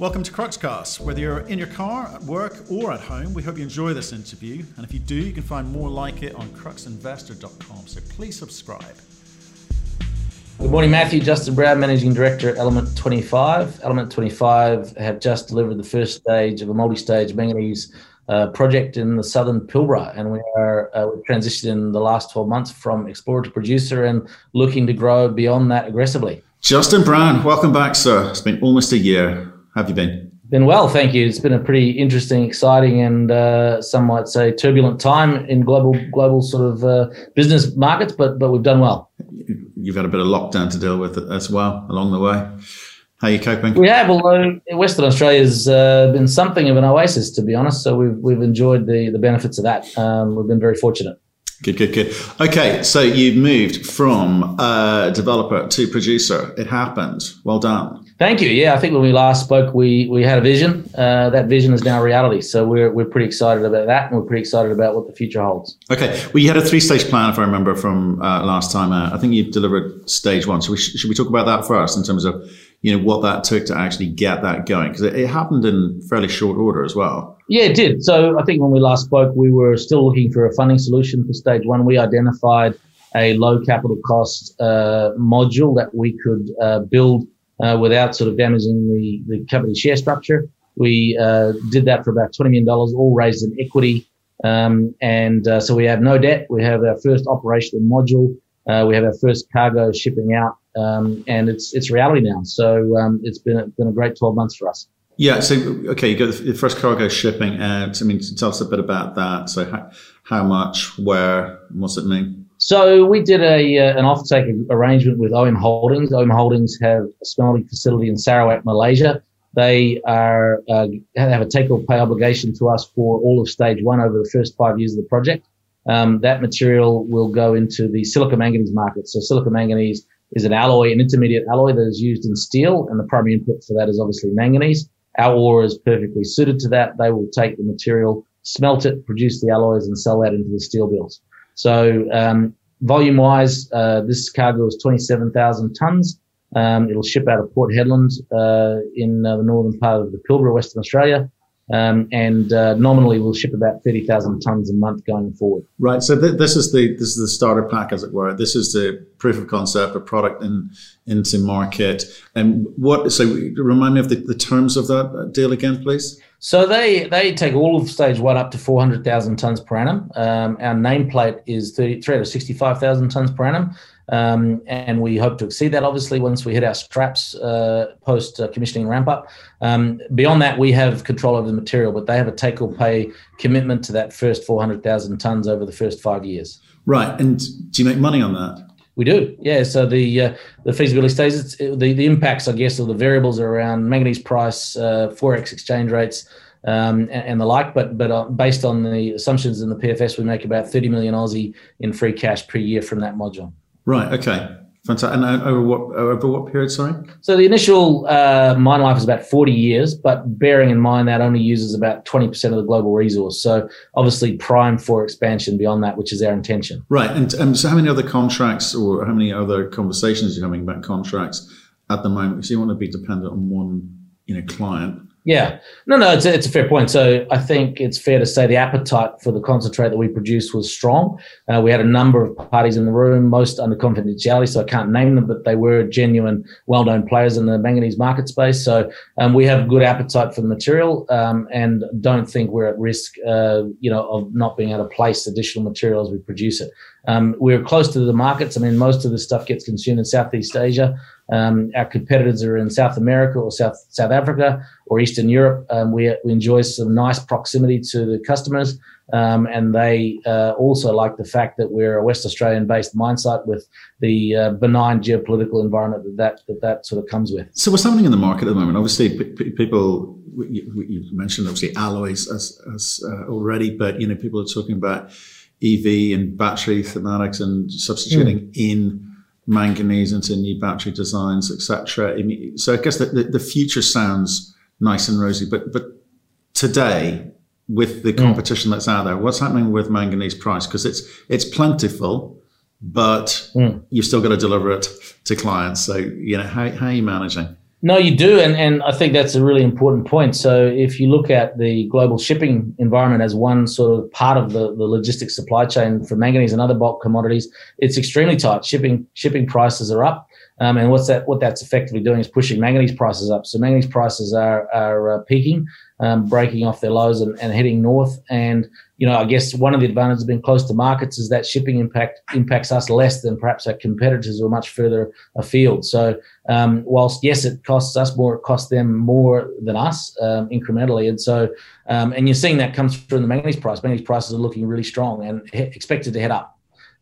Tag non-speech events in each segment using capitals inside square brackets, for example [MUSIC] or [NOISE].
Welcome to Cruxcast. Whether you're in your car, at work, or at home, we hope you enjoy this interview. And if you do, you can find more like it on cruxinvestor.com. So please subscribe. Good morning, Matthew. Justin Brown, Managing Director at Element 25. Element 25 have just delivered the first stage of a multi stage manganese uh, project in the southern Pilbara, and we are uh, we've transitioned in the last 12 months from explorer to producer and looking to grow beyond that aggressively. Justin Brown, welcome back, sir. It's been almost a year have you been? Been well, thank you. It's been a pretty interesting, exciting, and uh, some might say turbulent time in global global sort of uh, business markets, but but we've done well. You've had a bit of lockdown to deal with as well along the way. How are you coping? We have, although Western Australia's uh, been something of an oasis, to be honest. So we've we've enjoyed the the benefits of that. Um, we've been very fortunate. Good, good, good. Okay, so you've moved from uh, developer to producer. It happened. Well done. Thank you. Yeah, I think when we last spoke, we we had a vision. Uh, that vision is now reality. So we're we're pretty excited about that, and we're pretty excited about what the future holds. Okay. Well, you had a three stage plan, if I remember from uh, last time. I think you delivered stage one. So we sh- should we talk about that first in terms of you know what that took to actually get that going because it, it, happened in fairly short order as well. Yeah it did. So i think when we last spoke we were still looking for a funding solution for stage one. We identified a low capital cost uh, module that we could uh, build uh, without sort of damaging the, the company share structure. We uh, did that for about $20 million all raised in equity. Um, and uh, so we have no debt. We have our first operational module. Uh, we have our first cargo shipping out um, and it's it's reality now. So um, it's been a, been a great twelve months for us. Yeah. So okay, you got the first cargo shipping out. I mean, tell us a bit about that. So how, how much, where, what's it mean? So we did a uh, an offtake arrangement with OM Holdings. OM Holdings have a smelting facility in Sarawak, Malaysia. They are uh, have a take or pay obligation to us for all of stage one over the first five years of the project. Um, that material will go into the silica manganese market. So silica manganese is an alloy, an intermediate alloy that is used in steel, and the primary input for that is obviously manganese. Our ore is perfectly suited to that. They will take the material, smelt it, produce the alloys, and sell that into the steel mills. So, um, volume wise, uh, this cargo is 27,000 tons. Um, it'll ship out of Port Hedland uh, in uh, the northern part of the Pilbara, Western Australia. Um, and uh, nominally we'll ship about 30,000 tons a month going forward. Right. So th- this is the this is the starter pack, as it were. This is the proof of concept, a product in into market. And what? So remind me of the, the terms of that deal again, please. So they they take all of stage one up to 400,000 tons per annum. Um, our nameplate is 30, 365,000 tons per annum. Um, and we hope to exceed that obviously once we hit our straps uh, post uh, commissioning ramp up. Um, beyond that, we have control over the material, but they have a take or pay commitment to that first 400,000 tons over the first five years. Right. And do you make money on that? We do, yeah. So the uh, the feasibility stages, the the impacts, I guess, of the variables are around manganese price, uh, forex exchange rates, um, and, and, the like. But but uh, based on the assumptions in the PFS, we make about 30 million Aussie in free cash per year from that module. Right. Okay. Fantastic. And uh, over what over what period? Sorry. So the initial uh, mine life is about forty years, but bearing in mind that only uses about twenty percent of the global resource. So obviously prime for expansion beyond that, which is our intention. Right. And um, so, how many other contracts or how many other conversations are you having about contracts at the moment? Because you want to be dependent on one, you know, client. Yeah, no, no, it's a, it's a fair point. So I think it's fair to say the appetite for the concentrate that we produced was strong. Uh, we had a number of parties in the room, most under confidentiality, so I can't name them, but they were genuine, well-known players in the manganese market space. So um, we have good appetite for the material, um, and don't think we're at risk, uh, you know, of not being able to place additional material as we produce it. Um, we're close to the markets. I mean, most of the stuff gets consumed in Southeast Asia. Um, our competitors are in South America or South South Africa or Eastern Europe. Um, we, we enjoy some nice proximity to the customers, um, and they uh, also like the fact that we're a West Australian-based mine site with the uh, benign geopolitical environment that that, that that sort of comes with. So, what's happening in the market at the moment? Obviously, p- p- people you, mentioned obviously alloys as, as uh, already, but you know people are talking about EV and battery thematics and substituting mm. in manganese into new battery designs, etc. So I guess the, the, the, future sounds nice and rosy, but but today with the hmm. competition mm. that's out there, what's happening with manganese price? Because it's it's plentiful, but mm. you've still got to deliver it to clients. So you know how, how are you managing? No, you do, and, and I think that's a really important point. So, if you look at the global shipping environment as one sort of part of the, the logistics supply chain for manganese and other bulk commodities, it's extremely tight. Shipping shipping prices are up, um, and what's that? What that's effectively doing is pushing manganese prices up. So, manganese prices are are uh, peaking, um, breaking off their lows and, and heading north. And you know, I guess one of the advantages of being close to markets is that shipping impact impacts us less than perhaps our competitors who are much further afield. So, um, whilst yes, it costs us more, it costs them more than us um, incrementally. And so, um, and you're seeing that comes through in the manganese price. Manganese prices are looking really strong and he- expected to head up.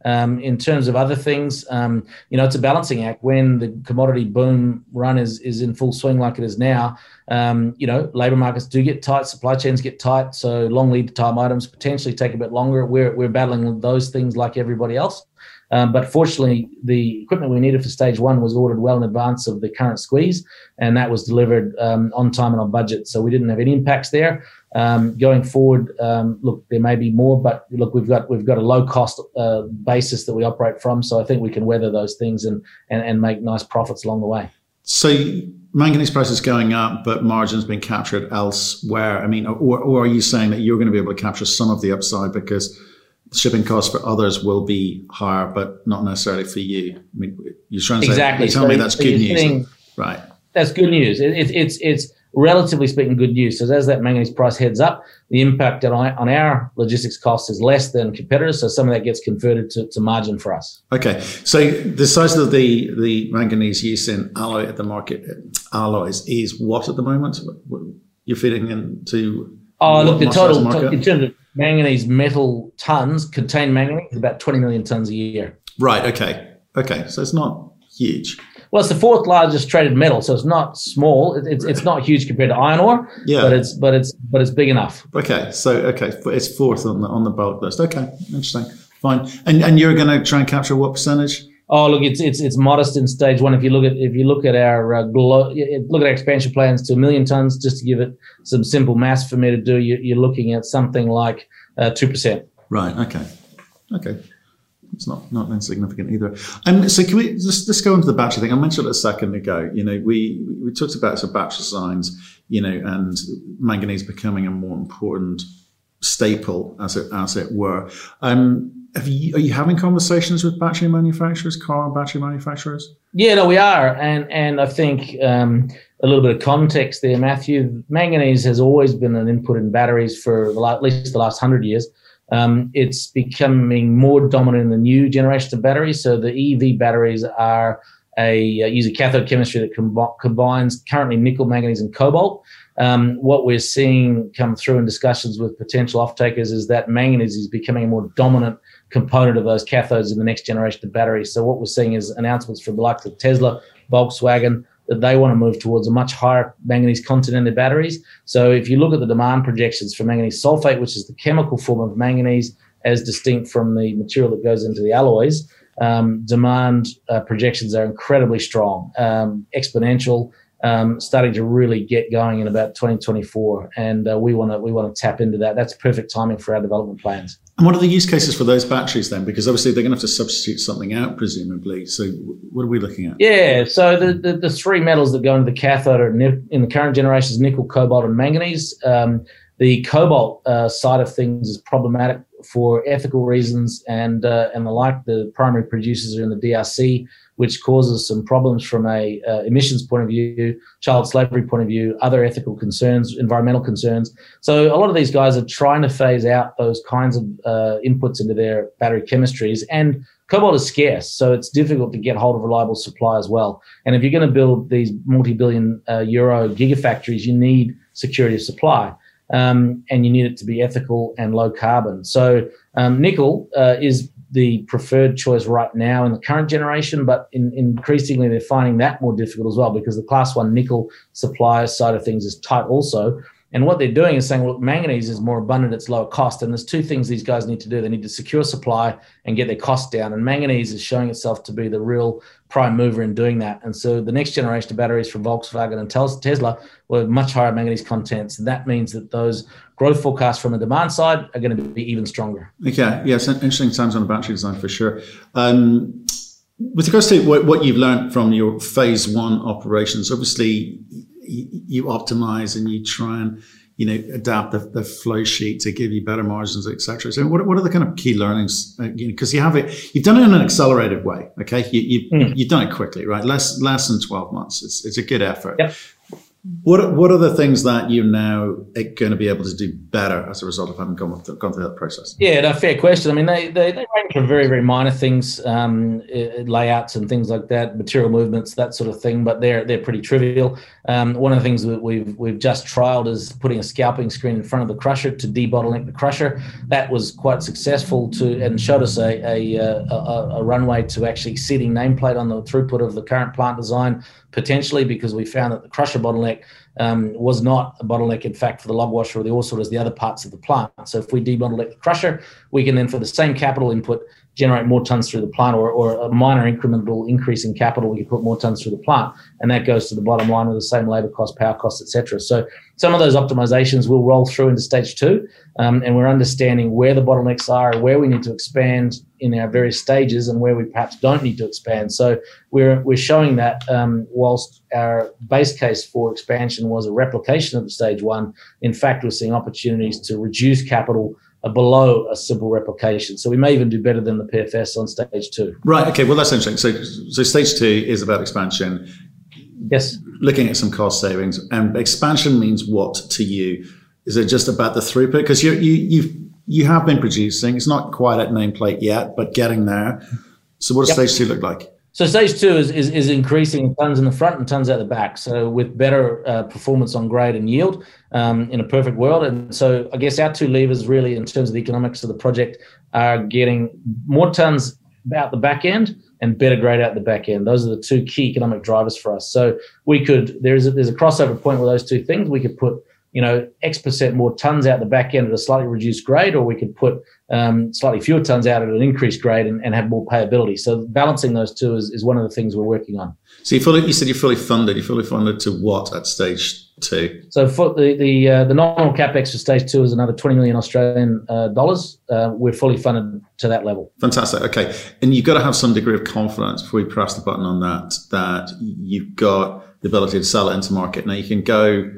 Um, in terms of other things, um, you know, it's a balancing act. When the commodity boom run is is in full swing like it is now, um, you know, labour markets do get tight, supply chains get tight, so long lead time items potentially take a bit longer. We're we're battling those things like everybody else. Um, but fortunately, the equipment we needed for stage one was ordered well in advance of the current squeeze, and that was delivered um, on time and on budget. So we didn't have any impacts there. Um, going forward, um, look, there may be more, but look, we've got we've got a low cost uh, basis that we operate from, so I think we can weather those things and and, and make nice profits along the way. So manganese prices going up, but margins being captured elsewhere. I mean, or, or are you saying that you're going to be able to capture some of the upside because shipping costs for others will be higher, but not necessarily for you. I mean, you're trying to exactly. say, tell so, me that's so good news, saying, right? That's good news. It, it, it's it's relatively speaking good news. So as that manganese price heads up, the impact on, on our logistics costs is less than competitors. So some of that gets converted to, to margin for us. Okay. So the size of the the manganese use in alloy at the market alloys is what at the moment? You're feeding into. Oh, look, the total in terms of manganese metal tons contained manganese is about 20 million tons a year. Right. Okay. Okay. So it's not huge. Well, it's the fourth largest traded metal, so it's not small. It, it's it's not huge compared to iron ore. Yeah. But it's but it's but it's big enough. Okay. So okay, it's fourth on the on the bulk list. Okay. Interesting. Fine. And and you're going to try and capture what percentage? Oh, look, it's it's it's modest in stage one. If you look at if you look at our uh, glo- look at our expansion plans to a million tons, just to give it some simple math for me to do, you, are looking at something like uh, two uh, percent. Right. Okay. Okay. It's not not insignificant either. And so, can we just, just go into the battery thing? I mentioned it a second ago. You know, we we talked about some battery designs, you know, and manganese becoming a more important staple, as it as it were. Um, you, are you having conversations with battery manufacturers, car battery manufacturers? Yeah, no, we are, and and I think um, a little bit of context there, Matthew. Manganese has always been an input in batteries for at least the last hundred years. Um, it's becoming more dominant in the new generation of batteries. So the EV batteries are a uh, use a cathode chemistry that com- combines currently nickel, manganese, and cobalt. Um, what we're seeing come through in discussions with potential off-takers is that manganese is becoming a more dominant component of those cathodes in the next generation of batteries. So what we're seeing is announcements from the likes of Tesla, Volkswagen, they want to move towards a much higher manganese content in their batteries. So if you look at the demand projections for manganese sulfate, which is the chemical form of manganese as distinct from the material that goes into the alloys, um, demand uh, projections are incredibly strong, um, exponential um, starting to really get going in about 2024, and uh, we want to we want to tap into that. That's perfect timing for our development plans. And what are the use cases for those batteries then? Because obviously they're going to have to substitute something out, presumably. So what are we looking at? Yeah, so the, the, the three metals that go into the cathode are in the current generation is nickel, cobalt, and manganese. Um, the cobalt uh, side of things is problematic for ethical reasons and uh, and the like. The primary producers are in the DRC which causes some problems from a uh, emissions point of view, child slavery point of view, other ethical concerns, environmental concerns. So a lot of these guys are trying to phase out those kinds of uh, inputs into their battery chemistries and cobalt is scarce, so it's difficult to get hold of reliable supply as well. And if you're going to build these multi-billion uh, euro gigafactories, you need security of supply. Um, and you need it to be ethical and low carbon. So um, nickel uh, is the preferred choice right now in the current generation, but in, increasingly they're finding that more difficult as well because the class one nickel supply side of things is tight also. And what they're doing is saying, well, manganese is more abundant, it's lower cost. And there's two things these guys need to do. They need to secure supply and get their costs down. And manganese is showing itself to be the real prime mover in doing that. And so the next generation of batteries from Volkswagen and Tesla were much higher manganese contents. And that means that those growth forecasts from the demand side are going to be even stronger. Okay. Yes. Interesting times on the battery design for sure. Um, With regards to what you've learned from your phase one operations, obviously you, you optimize and you try and you know adapt the, the flow sheet to give you better margins, etc. So what, what are the kind of key learnings? Because uh, you, know, you have it, you've done it in an accelerated way. Okay, you, you mm. you've done it quickly, right? Less less than twelve months. It's it's a good effort. Yep. What what are the things that you're now going to be able to do better as a result of having gone, gone through that process? Yeah, no, fair question. I mean, they, they, they range from very very minor things, um, layouts and things like that, material movements, that sort of thing. But they're they're pretty trivial. Um, one of the things that we've we've just trialed is putting a scalping screen in front of the crusher to debottleneck the crusher. That was quite successful to and showed us a a, a, a runway to actually seating nameplate on the throughput of the current plant design potentially because we found that the crusher bottleneck um, was not a bottleneck, in fact, for the log washer or the ore sorter as the other parts of the plant. So if we debottleneck the crusher, we can then, for the same capital input, generate more tons through the plant or, or a minor incremental increase in capital, we can put more tons through the plant. And that goes to the bottom line with the same labor cost, power costs, etc. So some of those optimizations will roll through into stage two. Um, and we're understanding where the bottlenecks are, and where we need to expand in our various stages and where we perhaps don't need to expand. So we're, we're showing that um, whilst our base case for expansion was a replication of the stage one, in fact, we're seeing opportunities to reduce capital below a simple replication. So we may even do better than the PFS on stage two. Right. Okay. Well, that's interesting. So, so stage two is about expansion. Yes. Looking at some cost savings and expansion means what to you? Is it just about the throughput? Because you you you you have been producing. It's not quite at nameplate yet, but getting there. So what does yep. stage two look like? So stage two is, is, is increasing tons in the front and tons out the back. So with better uh, performance on grade and yield um, in a perfect world. And so I guess our two levers really in terms of the economics of the project are getting more tons out the back end and better grade out the back end. Those are the two key economic drivers for us. So we could there's a, there's a crossover point with those two things. We could put you know, X percent more tons out the back end at a slightly reduced grade, or we could put um, slightly fewer tons out at an increased grade and, and, have more payability. So balancing those two is, is one of the things we're working on. So you fully, you said you're fully funded. You're fully funded to what at stage two? So for the the, uh, the nominal capex for stage two is another 20 million Australian uh, dollars. Uh, we're fully funded to that level. Fantastic. Okay, and you've got to have some degree of confidence before you press the button on that that you've got the ability to sell it into market. Now you can go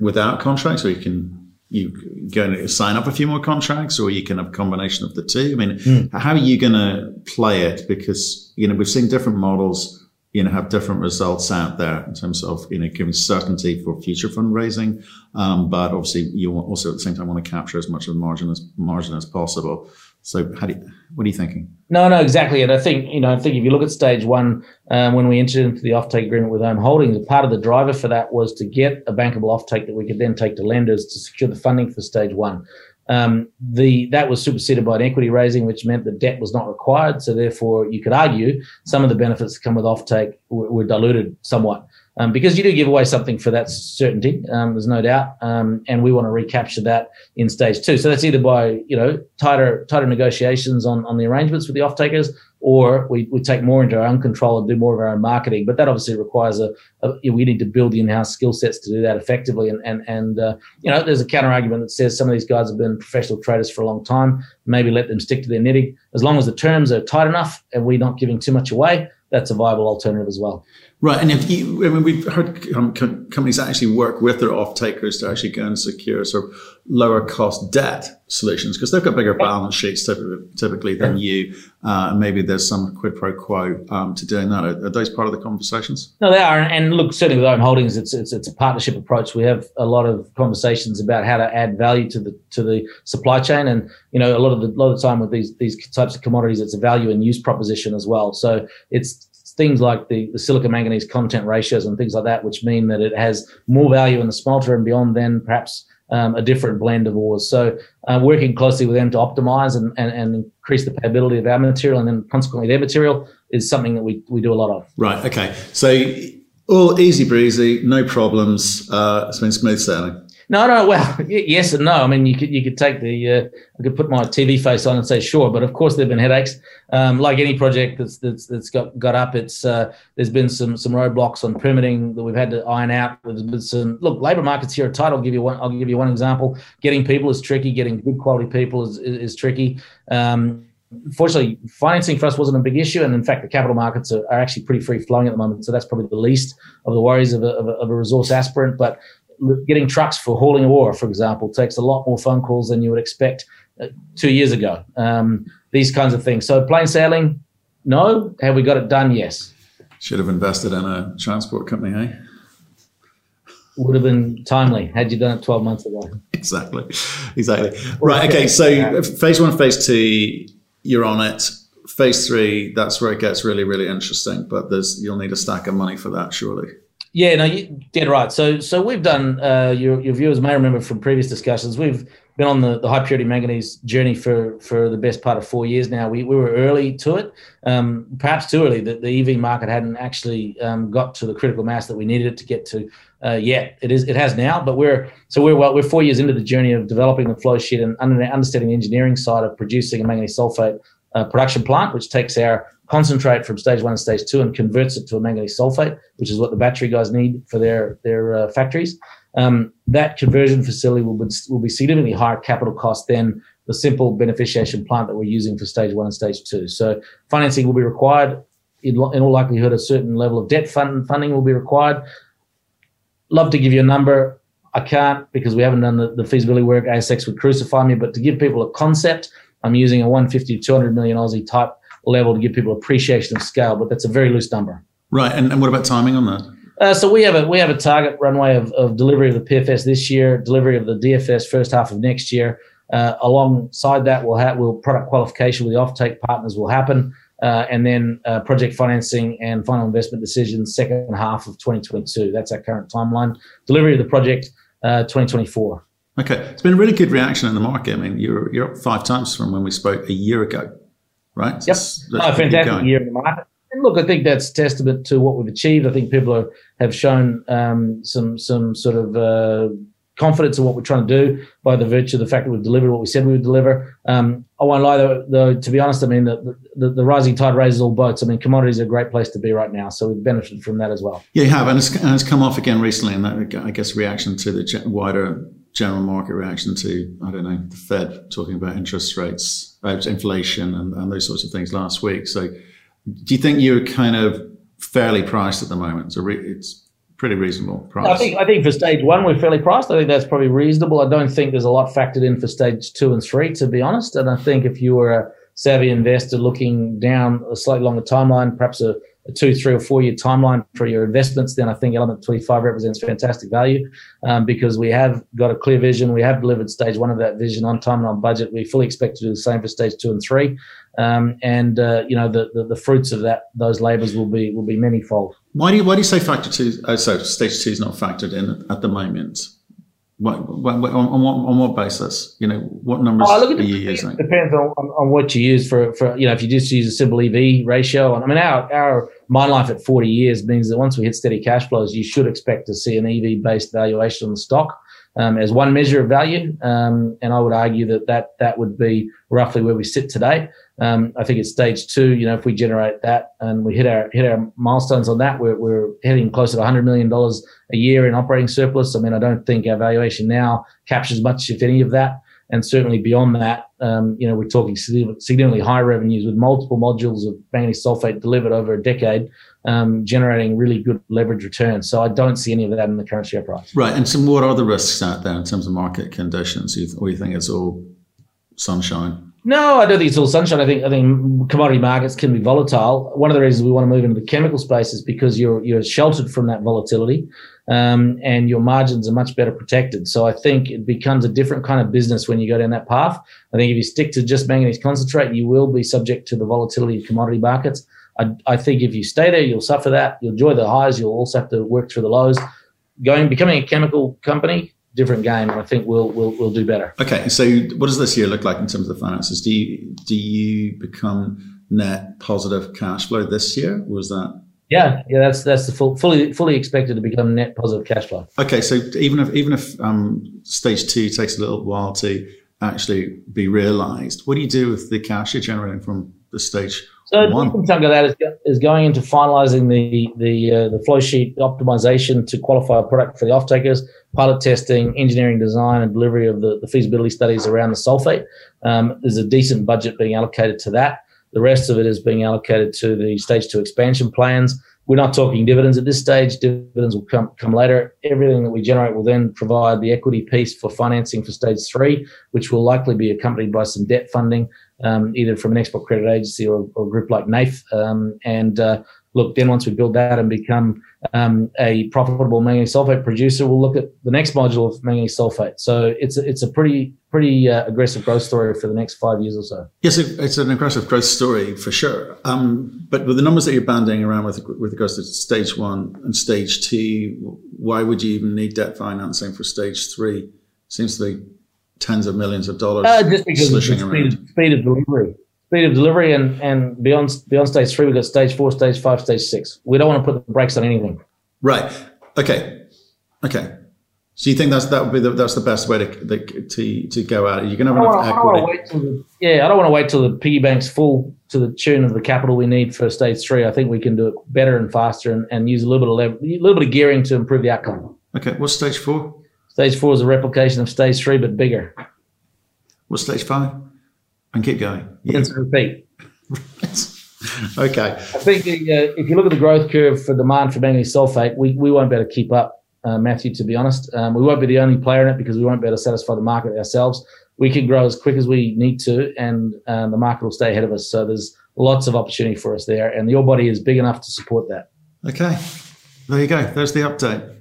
without contracts, or you can you go and sign up a few more contracts, or you can have a combination of the two. I mean, mm. how are you going to play it? Because you know we've seen different models. You know, have different results out there in terms of you know giving certainty for future fundraising, um, but obviously you also at the same time want to capture as much of the margin as margin as possible. So, how do you, what are you thinking? No, no, exactly. And I think you know, I think if you look at stage one, um, when we entered into the offtake agreement with OM Holdings, part of the driver for that was to get a bankable offtake that we could then take to lenders to secure the funding for stage one. Um, the that was superseded by an equity raising, which meant that debt was not required. So therefore, you could argue some of the benefits that come with offtake were, were diluted somewhat um, because you do give away something for that certainty. Um, there's no doubt, um, and we want to recapture that in stage two. So that's either by you know tighter tighter negotiations on on the arrangements with the off takers, or we, we take more into our own control and do more of our own marketing. But that obviously requires a, a we need to build the in-house skill sets to do that effectively. And and and uh, you know, there's a counter argument that says some of these guys have been professional traders for a long time. Maybe let them stick to their knitting as long as the terms are tight enough and we're not giving too much away. That's a viable alternative as well. Right, and if you, I mean, we've heard um, companies actually work with their off takers to actually go and secure sort of lower cost debt solutions because they've got bigger balance sheets typically, typically than you. Uh, and maybe there's some quid pro quo um, to doing that. Are, are, those part of the conversations? No, they are. And look, certainly with OM Holdings, it's, it's it's a partnership approach. We have a lot of conversations about how to add value to the to the supply chain, and you know, a lot of the lot of the time with these these types of commodities, it's a value and use proposition as well. So it's things like the, the silica manganese content ratios and things like that, which mean that it has more value in the smelter and beyond than perhaps um, a different blend of ores. So uh, working closely with them to optimize and, and, and increase the payability of our material and then consequently their material is something that we, we do a lot of. Right. Okay. So all easy breezy, no problems. Uh, it's been smooth sailing. No, no. Well, [LAUGHS] yes and no. I mean, you could you could take the uh, I could put my TV face on and say sure, but of course there've been headaches. Um, like any project that's that's, that's got got up, it's uh, there's been some some roadblocks on permitting that we've had to iron out. There's been some look labour markets here are tight. I'll give you one. I'll give you one example. Getting people is tricky. Getting good quality people is is, is tricky. Um, fortunately, financing for us wasn't a big issue, and in fact, the capital markets are, are actually pretty free flowing at the moment. So that's probably the least of the worries of a, of a, of a resource aspirant. But getting trucks for hauling ore, for example, takes a lot more phone calls than you would expect uh, two years ago. Um, these kinds of things. So plain sailing, no. Have we got it done? Yes. Should have invested in a transport company, eh? Would have been timely had you done it 12 months ago. [LAUGHS] Exactly. Exactly. Right. Okay. So phase one, phase two, you're on it. Phase three, that's where it gets really, really interesting. But there's you'll need a stack of money for that, surely. Yeah, no, you did right. So, so we've done. Uh, your your viewers may remember from previous discussions. We've been on the, the high purity manganese journey for for the best part of four years now. We, we were early to it, um, perhaps too early. That the EV market hadn't actually um, got to the critical mass that we needed it to get to uh, yet. It is it has now, but we're so we're well, we're four years into the journey of developing the flow sheet and understanding the engineering side of producing a manganese sulfate uh, production plant, which takes our concentrate from stage one and stage two and converts it to a manganese sulfate, which is what the battery guys need for their their uh, factories. Um, that conversion facility will be, will be significantly higher capital cost than the simple beneficiation plant that we're using for stage one and stage two. So financing will be required. In, in all likelihood, a certain level of debt fund, funding will be required. Love to give you a number. I can't because we haven't done the, the feasibility work. ASX would crucify me. But to give people a concept, I'm using a 150 to 200 million Aussie type level to give people appreciation of scale, but that's a very loose number. Right. And, and what about timing on that? Uh, so we have a we have a target runway of, of delivery of the PFS this year, delivery of the DFS first half of next year. Uh, alongside that, we'll have will product qualification with the offtake partners will happen, uh, and then uh, project financing and final investment decisions second half of 2022. That's our current timeline. Delivery of the project uh, 2024. Okay, it's been a really good reaction in the market. I mean, you're you're up five times from when we spoke a year ago, right? Yep, no, fantastic year in the market. And look, I think that's testament to what we've achieved. I think people are, have shown um, some some sort of uh, confidence in what we're trying to do by the virtue of the fact that we've delivered what we said we would deliver. Um, I won't lie, though, though, to be honest, I mean, the, the, the, rising tide raises all boats. I mean, commodities are a great place to be right now. So we've benefited from that as well. Yeah, you have. And it's, and it's come off again recently. And that, I guess, reaction to the wider general market reaction to, I don't know, the Fed talking about interest rates, about inflation, and, and those sorts of things last week. So do you think you're kind of fairly priced at the moment? So re- it's pretty reasonable price. I think I think for stage one we're fairly priced. I think that's probably reasonable. I don't think there's a lot factored in for stage two and three, to be honest. And I think if you were a savvy investor looking down a slightly longer timeline, perhaps a a two, three, or four year timeline for your investments, then I think Element 25 represents fantastic value um, because we have got a clear vision. We have delivered stage one of that vision on time and on budget. We fully expect to do the same for stage two and three. Um, and uh, you know the, the, the fruits of that those labours will be will be manyfold. Why do you why do you say factor two? Oh, so stage two is not factored in at the moment. What, what, on, on, what, on what basis? You know, what numbers oh, look, are you using? It depends on, on, on, what you use for, for, you know, if you just use a simple EV ratio. And I mean, our, our mine life at 40 years means that once we hit steady cash flows, you should expect to see an EV based valuation on the stock. Um, as one measure of value. Um, and I would argue that, that that would be roughly where we sit today. Um, I think it's stage two. You know, if we generate that and we hit our hit our milestones on that, we're, we're heading closer to 100 million dollars a year in operating surplus. I mean, I don't think our valuation now captures much, if any, of that. And certainly beyond that, um, you know, we're talking significantly high revenues with multiple modules of manganese sulfate delivered over a decade, um, generating really good leverage returns. So I don't see any of that in the current share price. Right. And so, what are the risks out there in terms of market conditions? Or you think it's all sunshine? No, I don't think it's all sunshine. I think I think commodity markets can be volatile. One of the reasons we want to move into the chemical space is because you're you're sheltered from that volatility, um, and your margins are much better protected. So I think it becomes a different kind of business when you go down that path. I think if you stick to just manganese concentrate, you will be subject to the volatility of commodity markets. I, I think if you stay there, you'll suffer that. You'll enjoy the highs. You'll also have to work through the lows. Going becoming a chemical company different game, and I think we'll we'll we'll do better. Okay, so what does this year look like in terms of the finances? Do you do you become net positive cash flow this year? Was that? Yeah, yeah, that's that's the full, fully fully expected to become net positive cash flow. Okay, so even if even if um, stage two takes a little while to actually be realised, what do you do with the cash you're generating from the stage? So a decent chunk of that is, is going into finalising the the uh, the flow sheet optimization to qualify a product for the off takers pilot testing, engineering design, and delivery of the, the feasibility studies around the sulfate. Um, there's a decent budget being allocated to that. The rest of it is being allocated to the stage two expansion plans. We're not talking dividends at this stage. Dividends will come, come later. Everything that we generate will then provide the equity piece for financing for stage three, which will likely be accompanied by some debt funding, um, either from an export credit agency or, or a group like NAIF. Um, and uh, look, then once we build that and become um, a profitable manganese sulfate producer, we'll look at the next module of manganese sulfate. So it's a, it's a pretty pretty uh, aggressive growth story for the next five years or so. Yes, it's an aggressive growth story for sure. Um, but with the numbers that you're banding around with with regards to stage one and stage two, why would you even need debt financing for stage three? Seems to be tens of millions of dollars. Uh, just because of the speed, speed of delivery speed of delivery and, and beyond beyond stage three, we've got stage four, stage five, stage six. We don't want to put the brakes on anything. Right. Okay. Okay. So you think that's that would be the, that's the best way to to to go at it? You're going to have enough equity. The, yeah, I don't want to wait till the piggy bank's full to the tune of the capital we need for stage three. I think we can do it better and faster and, and use a little bit of level, a little bit of gearing to improve the outcome. Okay. What's stage four? Stage four is a replication of stage three, but bigger. What's stage five? And keep going. Yeah. Rinse repeat. [LAUGHS] okay. I think uh, if you look at the growth curve for demand for manganese sulfate, we, we won't be able to keep up, uh, Matthew, to be honest. Um, we won't be the only player in it because we won't be able to satisfy the market ourselves. We can grow as quick as we need to, and um, the market will stay ahead of us. So there's lots of opportunity for us there, and the ore body is big enough to support that. Okay. There you go. There's the update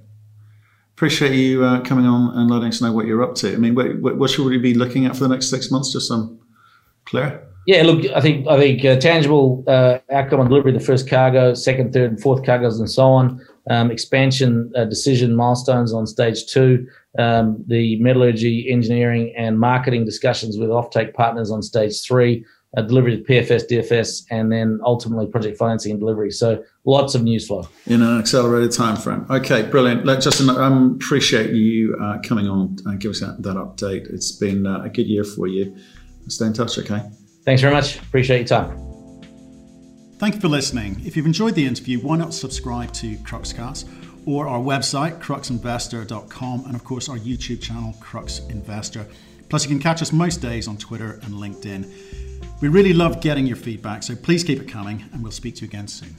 appreciate you uh, coming on and letting us know what you're up to. I mean, what, what, should we be looking at for the next six months? Just some clear. Yeah, look, I think I think uh, tangible uh, outcome on delivery of the first cargo, second, third, and fourth cargoes, and so on. Um, expansion uh, decision milestones on stage two. Um, the metallurgy, engineering, and marketing discussions with offtake partners on stage three. Uh, delivery to PFS, DFS, and then ultimately project financing and delivery. So lots of news flow in an accelerated time frame. Okay, brilliant. Let Justin, I um, appreciate you uh, coming on and give us that, that update. It's been uh, a good year for you. Stay in touch, okay? Thanks very much. Appreciate your time. Thank you for listening. If you've enjoyed the interview, why not subscribe to Cruxcast or our website, cruxinvestor.com, and of course our YouTube channel, Crux Investor. Plus, you can catch us most days on Twitter and LinkedIn. We really love getting your feedback, so please keep it coming, and we'll speak to you again soon.